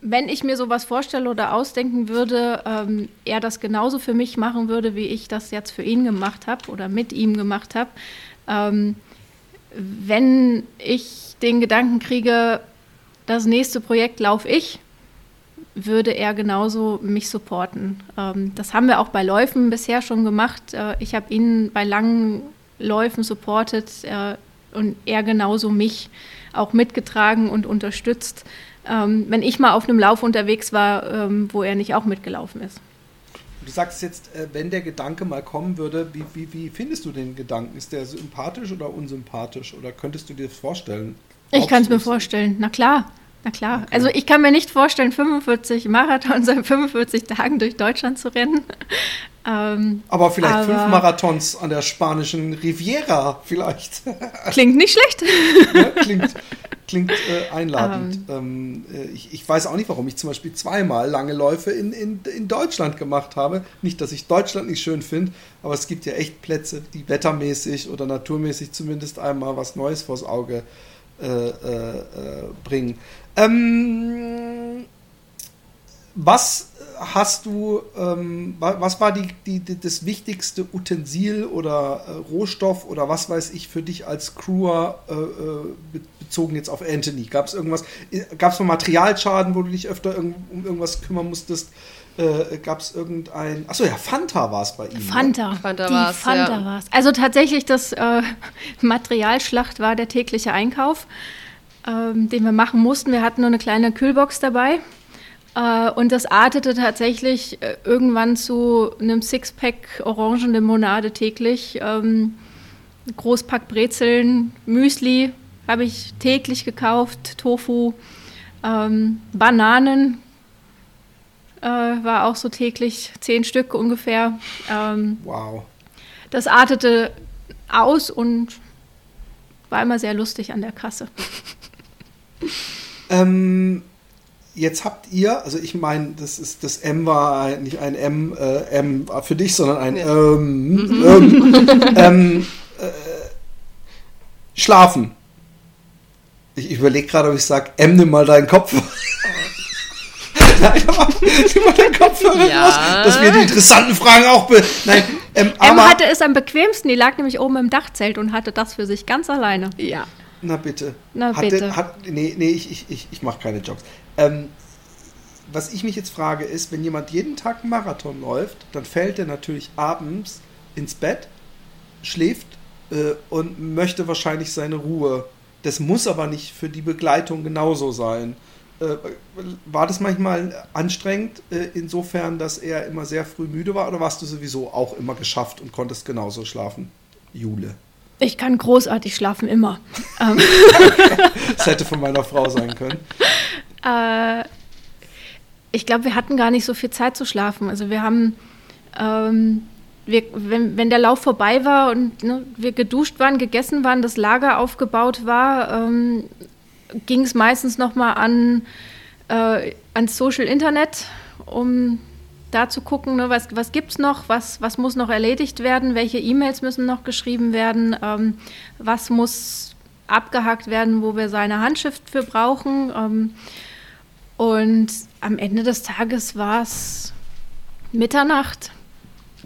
wenn ich mir sowas vorstelle oder ausdenken würde, ähm, er das genauso für mich machen würde, wie ich das jetzt für ihn gemacht habe oder mit ihm gemacht habe. Ähm, wenn ich den Gedanken kriege, das nächste Projekt laufe ich, würde er genauso mich supporten. Ähm, das haben wir auch bei Läufen bisher schon gemacht. Äh, ich habe ihn bei langen Läufen supportet äh, und er genauso mich auch mitgetragen und unterstützt, ähm, wenn ich mal auf einem Lauf unterwegs war, ähm, wo er nicht auch mitgelaufen ist. Du sagst jetzt, äh, wenn der Gedanke mal kommen würde, wie, wie, wie findest du den Gedanken? Ist der sympathisch oder unsympathisch? Oder könntest du dir das vorstellen? Ich kann es mir vorstellen, na klar. Na klar. Okay. Also ich kann mir nicht vorstellen, 45 Marathons in 45 Tagen durch Deutschland zu rennen. Ähm, aber vielleicht aber fünf Marathons an der spanischen Riviera, vielleicht. Klingt nicht schlecht. ja, klingt klingt äh, einladend. Ähm, ähm, äh, ich, ich, weiß auch nicht, warum ich zum Beispiel zweimal lange Läufe in, in, in Deutschland gemacht habe. Nicht, dass ich Deutschland nicht schön finde, aber es gibt ja echt Plätze, die wettermäßig oder naturmäßig zumindest einmal was Neues vors Auge äh, äh, äh bringen. Ähm, was hast du, ähm, was war die, die, die, das wichtigste Utensil oder äh, Rohstoff oder was weiß ich für dich als Crewer äh, äh bezogen jetzt auf Anthony? Gab es irgendwas, gab es mal Materialschaden, wo du dich öfter um irgendwas kümmern musstest? Äh, gab es irgendein, achso ja, Fanta war es bei ihm. Ne? Fanta, ne? Fanta war es. Fanta ja. war's. Also tatsächlich, das äh, Materialschlacht war der tägliche Einkauf, ähm, den wir machen mussten. Wir hatten nur eine kleine Kühlbox dabei äh, und das artete tatsächlich äh, irgendwann zu einem Sixpack Orangenlimonade täglich. Ähm, Großpack Brezeln, Müsli habe ich täglich gekauft, Tofu, ähm, Bananen äh, war auch so täglich, zehn Stück ungefähr. Ähm, wow. Das artete aus und war immer sehr lustig an der Kasse. Ähm, jetzt habt ihr, also ich meine, das ist das M war nicht ein M, äh, M für dich, sondern ein ja. ähm, mhm. ähm, ähm, äh, Schlafen. Ich, ich überlege gerade, ob ich sage, M, nimm mal deinen Kopf. Nein, aber nimm mal deinen Kopfhörer ja. raus, dass wir die interessanten Fragen auch. Be Nein, ähm, M hatte es am bequemsten. Die lag nämlich oben im Dachzelt und hatte das für sich ganz alleine. Ja. Na bitte. Na Hatte, bitte. Hat, nee, nee, ich, ich, ich, ich mache keine Jokes. Ähm, was ich mich jetzt frage, ist, wenn jemand jeden Tag einen Marathon läuft, dann fällt er natürlich abends ins Bett, schläft äh, und möchte wahrscheinlich seine Ruhe. Das muss aber nicht für die Begleitung genauso sein. Äh, war das manchmal anstrengend, äh, insofern, dass er immer sehr früh müde war, oder warst du sowieso auch immer geschafft und konntest genauso schlafen, Jule? Ich kann großartig schlafen, immer. Ähm. das hätte von meiner Frau sein können. Äh, ich glaube, wir hatten gar nicht so viel Zeit zu schlafen. Also wir haben, ähm, wir, wenn, wenn der Lauf vorbei war und ne, wir geduscht waren, gegessen waren, das Lager aufgebaut war, ähm, ging es meistens noch mal an äh, ans Social Internet, um da zu gucken, ne, was, was gibt es noch, was, was muss noch erledigt werden, welche E-Mails müssen noch geschrieben werden, ähm, was muss abgehakt werden, wo wir seine Handschrift für brauchen. Ähm, und am Ende des Tages war es Mitternacht.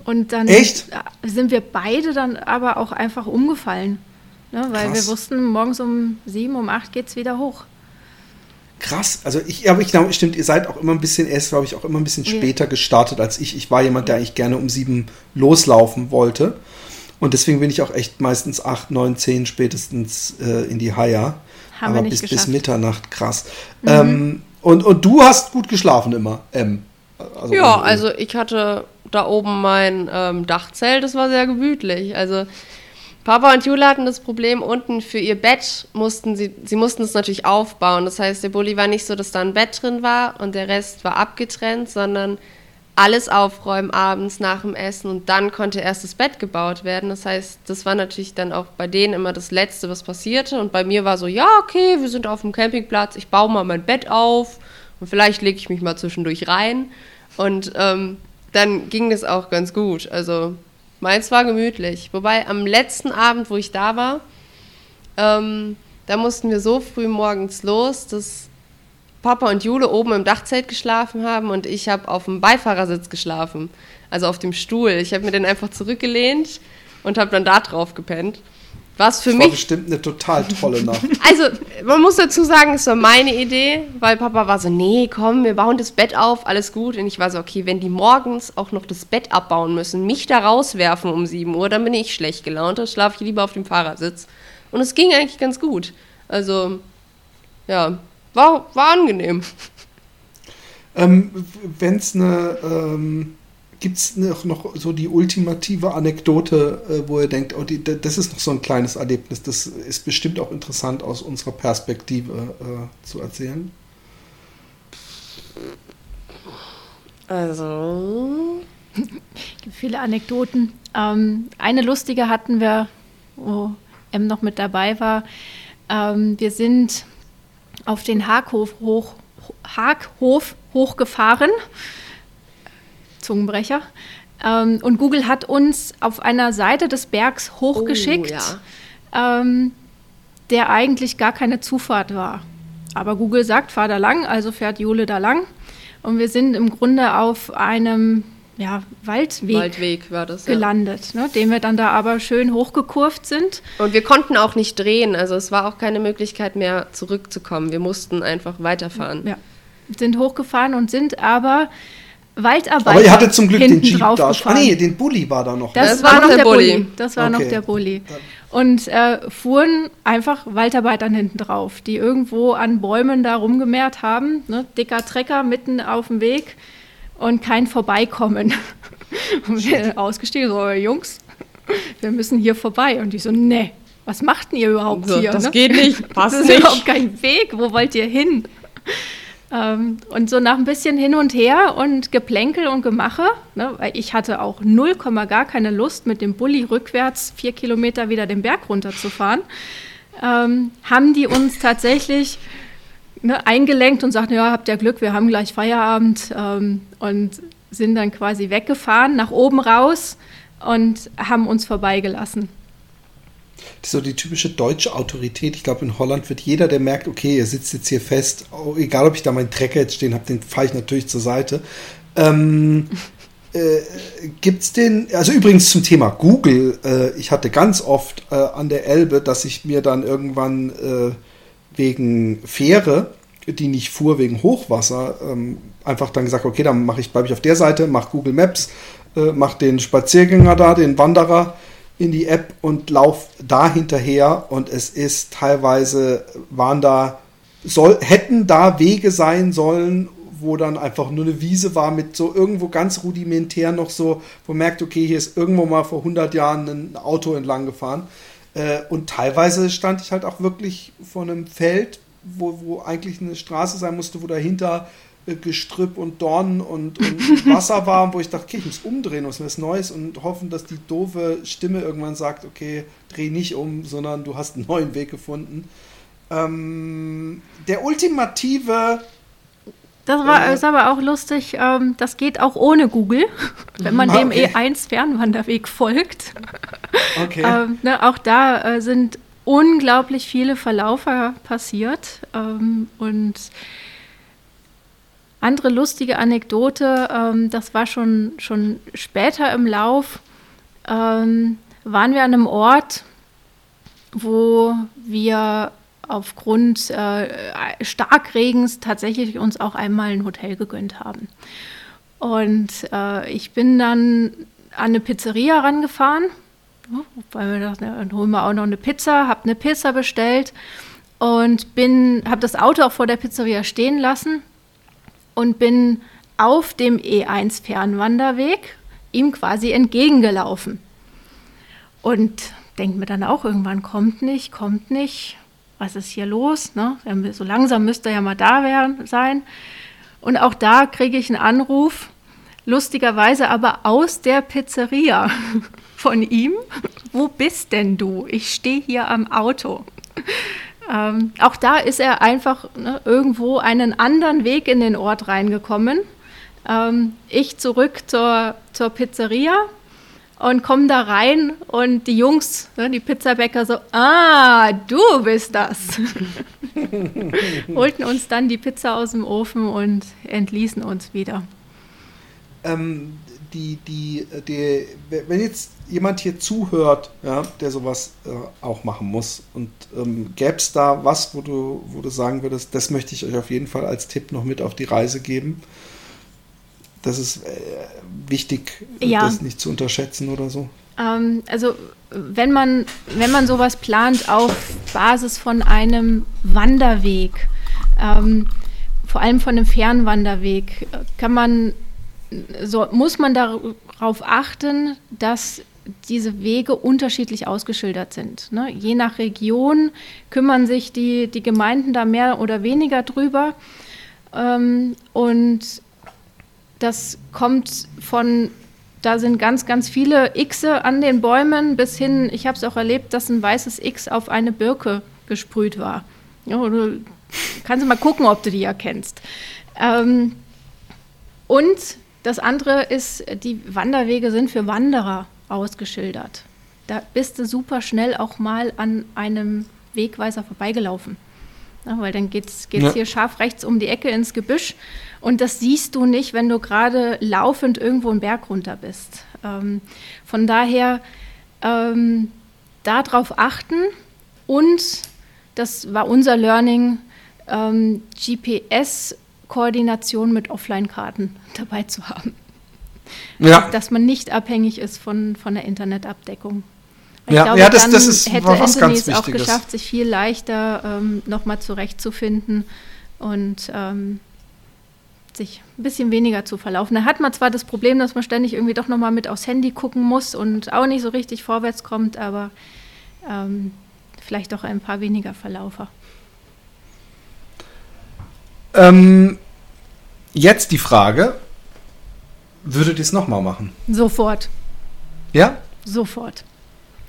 Und dann Echt? sind wir beide dann aber auch einfach umgefallen. Ne, weil Krass. wir wussten, morgens um sieben, um acht geht es wieder hoch. Krass, also ich, aber ich glaube, stimmt, ihr seid auch immer ein bisschen, erst glaube ich, auch immer ein bisschen später gestartet als ich. Ich war jemand, der eigentlich gerne um sieben loslaufen wollte. Und deswegen bin ich auch echt meistens acht, neun, zehn spätestens äh, in die Haier. Haben aber bis, bis Mitternacht, krass. Mhm. Ähm, und, und du hast gut geschlafen immer, M. Also ja, also ich hatte da oben mein ähm, Dachzelt, das war sehr gemütlich. Also Papa und Jule hatten das Problem, unten für ihr Bett mussten sie, sie mussten es natürlich aufbauen. Das heißt, der Bulli war nicht so, dass da ein Bett drin war und der Rest war abgetrennt, sondern alles aufräumen abends nach dem Essen und dann konnte erst das Bett gebaut werden. Das heißt, das war natürlich dann auch bei denen immer das Letzte, was passierte. Und bei mir war so, ja, okay, wir sind auf dem Campingplatz, ich baue mal mein Bett auf und vielleicht lege ich mich mal zwischendurch rein. Und ähm, dann ging das auch ganz gut. Also Meins war gemütlich. Wobei am letzten Abend, wo ich da war, ähm, da mussten wir so früh morgens los, dass Papa und Jule oben im Dachzelt geschlafen haben und ich habe auf dem Beifahrersitz geschlafen, also auf dem Stuhl. Ich habe mir den einfach zurückgelehnt und habe dann da drauf gepennt. Was für das mich. War bestimmt eine total tolle Nacht. Also, man muss dazu sagen, es war meine Idee, weil Papa war so: Nee, komm, wir bauen das Bett auf, alles gut. Und ich war so: Okay, wenn die morgens auch noch das Bett abbauen müssen, mich da rauswerfen um 7 Uhr, dann bin ich schlecht gelaunt. Da schlafe ich lieber auf dem Fahrersitz. Und es ging eigentlich ganz gut. Also, ja, war, war angenehm. Ähm, wenn es eine. Ähm Gibt es noch, noch so die ultimative Anekdote, äh, wo ihr denkt, oh, die, das ist noch so ein kleines Erlebnis, das ist bestimmt auch interessant aus unserer Perspektive äh, zu erzählen? Also. Es gibt viele Anekdoten. Ähm, eine lustige hatten wir, wo M noch mit dabei war. Ähm, wir sind auf den Haaghof hoch, Haaghof hochgefahren Zungenbrecher. Ähm, und Google hat uns auf einer Seite des Bergs hochgeschickt, oh, ja. ähm, der eigentlich gar keine Zufahrt war. Aber Google sagt, fahr da lang, also fährt Jule da lang. Und wir sind im Grunde auf einem ja, Waldweg, Waldweg das, gelandet, ja. ne, den wir dann da aber schön hochgekurvt sind. Und wir konnten auch nicht drehen, also es war auch keine Möglichkeit mehr zurückzukommen. Wir mussten einfach weiterfahren. Ja, sind hochgefahren und sind aber Waldarbeiter. Aber ihr hattet zum Glück den Jeep da. Ah, nee, den Bulli war da noch. Das, das war, noch der, der Bulli. Bulli. Das war okay. noch der Bulli. Und äh, fuhren einfach Waldarbeitern hinten drauf, die irgendwo an Bäumen da rumgemehrt haben. Ne? Dicker Trecker mitten auf dem Weg und kein Vorbeikommen. und wir ausgestiegen, so, Jungs, wir müssen hier vorbei. Und die so, ne, was macht denn ihr überhaupt so, hier? Das ne? geht nicht, passt das ist nicht. überhaupt kein Weg, wo wollt ihr hin? Ähm, und so nach ein bisschen hin und her und Geplänkel und Gemache, ne, weil ich hatte auch null Komma gar keine Lust, mit dem Bulli rückwärts vier Kilometer wieder den Berg runterzufahren, ähm, haben die uns tatsächlich ne, eingelenkt und sagten, ja, habt ihr Glück, wir haben gleich Feierabend ähm, und sind dann quasi weggefahren, nach oben raus und haben uns vorbeigelassen. So die typische deutsche Autorität. Ich glaube, in Holland wird jeder, der merkt, okay, ihr sitzt jetzt hier fest, oh, egal ob ich da meinen Trecker jetzt stehen habe, den fahre ich natürlich zur Seite. Ähm, äh, es den, also übrigens zum Thema Google, äh, ich hatte ganz oft äh, an der Elbe, dass ich mir dann irgendwann äh, wegen Fähre, die nicht fuhr wegen Hochwasser, ähm, einfach dann gesagt, okay, dann mache ich, bleibe ich auf der Seite, mache Google Maps, äh, mache den Spaziergänger da, den Wanderer in die App und lauf da hinterher und es ist teilweise waren da soll hätten da Wege sein sollen, wo dann einfach nur eine Wiese war mit so irgendwo ganz rudimentär noch so, wo man merkt, okay, hier ist irgendwo mal vor 100 Jahren ein Auto entlang gefahren. Äh, und teilweise stand ich halt auch wirklich vor einem Feld, wo, wo eigentlich eine Straße sein musste, wo dahinter Gestrüpp und Dornen und, und Wasser war, wo ich dachte, okay, ich muss umdrehen, was was Neues und hoffen, dass die doofe Stimme irgendwann sagt, okay, dreh nicht um, sondern du hast einen neuen Weg gefunden. Ähm, der ultimative Das war ist aber auch lustig. Ähm, das geht auch ohne Google, wenn man ah, dem okay. E1-Fernwanderweg folgt. Okay. Ähm, ne, auch da äh, sind unglaublich viele Verlaufer passiert. Ähm, und andere lustige Anekdote, ähm, das war schon, schon später im Lauf, ähm, waren wir an einem Ort, wo wir aufgrund äh, Starkregens tatsächlich uns auch einmal ein Hotel gegönnt haben. Und äh, ich bin dann an eine Pizzeria rangefahren, weil wir dachten, dann holen wir auch noch eine Pizza, habe eine Pizza bestellt und bin, habe das Auto auch vor der Pizzeria stehen lassen und bin auf dem E1 Fernwanderweg ihm quasi entgegengelaufen. Und denkt mir dann auch irgendwann, kommt nicht, kommt nicht, was ist hier los? Ne? So langsam müsste er ja mal da sein. Und auch da kriege ich einen Anruf, lustigerweise aber aus der Pizzeria von ihm. Wo bist denn du? Ich stehe hier am Auto. Ähm, auch da ist er einfach ne, irgendwo einen anderen Weg in den Ort reingekommen. Ähm, ich zurück zur, zur Pizzeria und komme da rein und die Jungs, ne, die Pizzabäcker so, ah, du bist das. Holten uns dann die Pizza aus dem Ofen und entließen uns wieder. Ähm, die, die, die, wenn jetzt jemand hier zuhört, ja, der sowas äh, auch machen muss und ähm, gäbe es da was, wo du, wo du sagen würdest, das möchte ich euch auf jeden Fall als Tipp noch mit auf die Reise geben? Das ist äh, wichtig, ja. das nicht zu unterschätzen oder so. Ähm, also wenn man, wenn man sowas plant auf Basis von einem Wanderweg, ähm, vor allem von einem Fernwanderweg, kann man, so, muss man darauf achten, dass diese Wege unterschiedlich ausgeschildert sind. Ne? Je nach Region kümmern sich die, die Gemeinden da mehr oder weniger drüber. Ähm, und das kommt von, da sind ganz, ganz viele Xe an den Bäumen bis hin, ich habe es auch erlebt, dass ein weißes X auf eine Birke gesprüht war. Ja, du kannst mal gucken, ob du die erkennst. Ähm, und das andere ist, die Wanderwege sind für Wanderer ausgeschildert. Da bist du super schnell auch mal an einem Wegweiser vorbeigelaufen. Ja, weil dann geht es ja. hier scharf rechts um die Ecke ins Gebüsch und das siehst du nicht, wenn du gerade laufend irgendwo einen Berg runter bist. Ähm, von daher ähm, darauf achten und das war unser Learning, ähm, GPS-Koordination mit Offline-Karten dabei zu haben. Ja. Dass man nicht abhängig ist von, von der Internetabdeckung. Ich ja, glaube, ja, das, dann das ist hätte was Anthony es auch geschafft, sich viel leichter ähm, nochmal zurechtzufinden und ähm, sich ein bisschen weniger zu verlaufen. Da hat man zwar das Problem, dass man ständig irgendwie doch nochmal mit aufs Handy gucken muss und auch nicht so richtig vorwärts kommt, aber ähm, vielleicht auch ein paar weniger Verlaufer. Ähm, jetzt die Frage, würdet ihr es nochmal machen? Sofort. Ja? Sofort.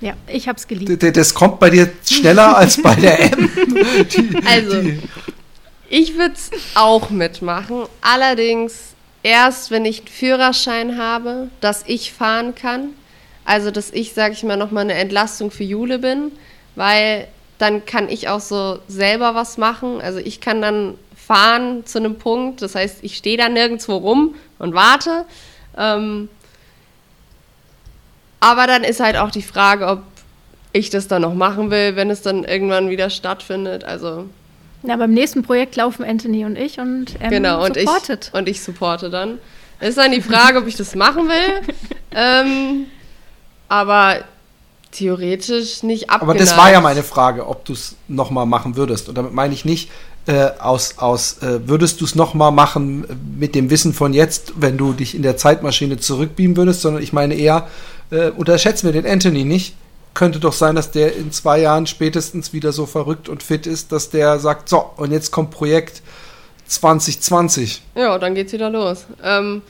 Ja, ich habe es geliebt. Das kommt bei dir schneller als bei der M. Die, also, die. ich würde es auch mitmachen. Allerdings erst, wenn ich einen Führerschein habe, dass ich fahren kann. Also, dass ich, sage ich mal, nochmal eine Entlastung für Jule bin, weil dann kann ich auch so selber was machen. Also, ich kann dann fahren zu einem Punkt. Das heißt, ich stehe da nirgendwo rum und warte. Ähm, aber dann ist halt auch die Frage, ob ich das dann noch machen will, wenn es dann irgendwann wieder stattfindet. Also. Ja, beim nächsten Projekt laufen Anthony und ich und er genau, und supportet. Ich, und ich supporte dann. Es ist dann die Frage, ob ich das machen will. ähm, aber theoretisch nicht abgeneigt. Aber das war ja meine Frage, ob du es nochmal machen würdest. Und damit meine ich nicht, äh, aus, aus äh, würdest du es nochmal machen mit dem Wissen von jetzt, wenn du dich in der Zeitmaschine zurückbeamen würdest, sondern ich meine eher, äh, unterschätzen wir den Anthony nicht. Könnte doch sein, dass der in zwei Jahren spätestens wieder so verrückt und fit ist, dass der sagt, so, und jetzt kommt Projekt 2020. Ja, dann geht's wieder los. Ähm,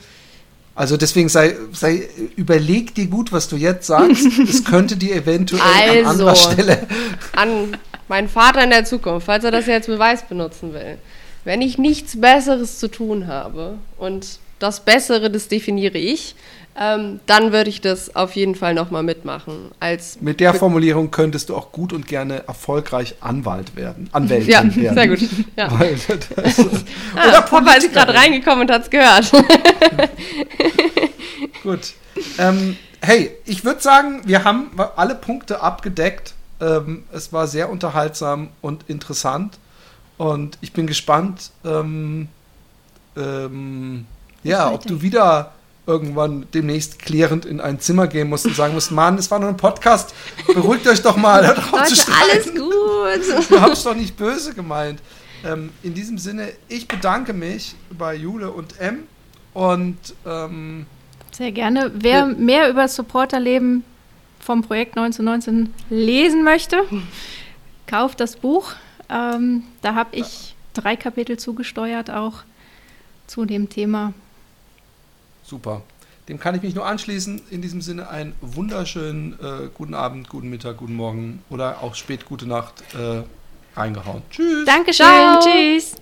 also deswegen sei, sei, überleg dir gut, was du jetzt sagst. Es könnte dir eventuell also, an anderer Stelle. An mein Vater in der Zukunft, falls er das jetzt Beweis benutzen will, wenn ich nichts Besseres zu tun habe und das Bessere, das definiere ich, ähm, dann würde ich das auf jeden Fall nochmal mitmachen. Als Mit der Formulierung könntest du auch gut und gerne erfolgreich Anwalt werden. Anwältin ja, werden. sehr gut. Ja. Das, ah, oder Papa ist gerade reingekommen und hat es gehört. Gut. Ähm, hey, ich würde sagen, wir haben alle Punkte abgedeckt. Ähm, es war sehr unterhaltsam und interessant. Und ich bin gespannt, ähm, ähm, ja, ob du wieder irgendwann demnächst klärend in ein Zimmer gehen musst und sagen musst, Mann, es war nur ein Podcast, beruhigt euch doch mal. zu Leute, alles gut. Du hast doch nicht böse gemeint. Ähm, in diesem Sinne, ich bedanke mich bei Jule und M. Und ähm, Sehr gerne. Wer mehr über das Supporterleben vom Projekt 1919 lesen möchte, kauft das Buch. Ähm, da habe ich drei Kapitel zugesteuert auch zu dem Thema. Super. Dem kann ich mich nur anschließen. In diesem Sinne einen wunderschönen äh, guten Abend, guten Mittag, guten Morgen oder auch spät gute Nacht äh, reingehauen. Tschüss. Dankeschön. Ciao. Tschüss.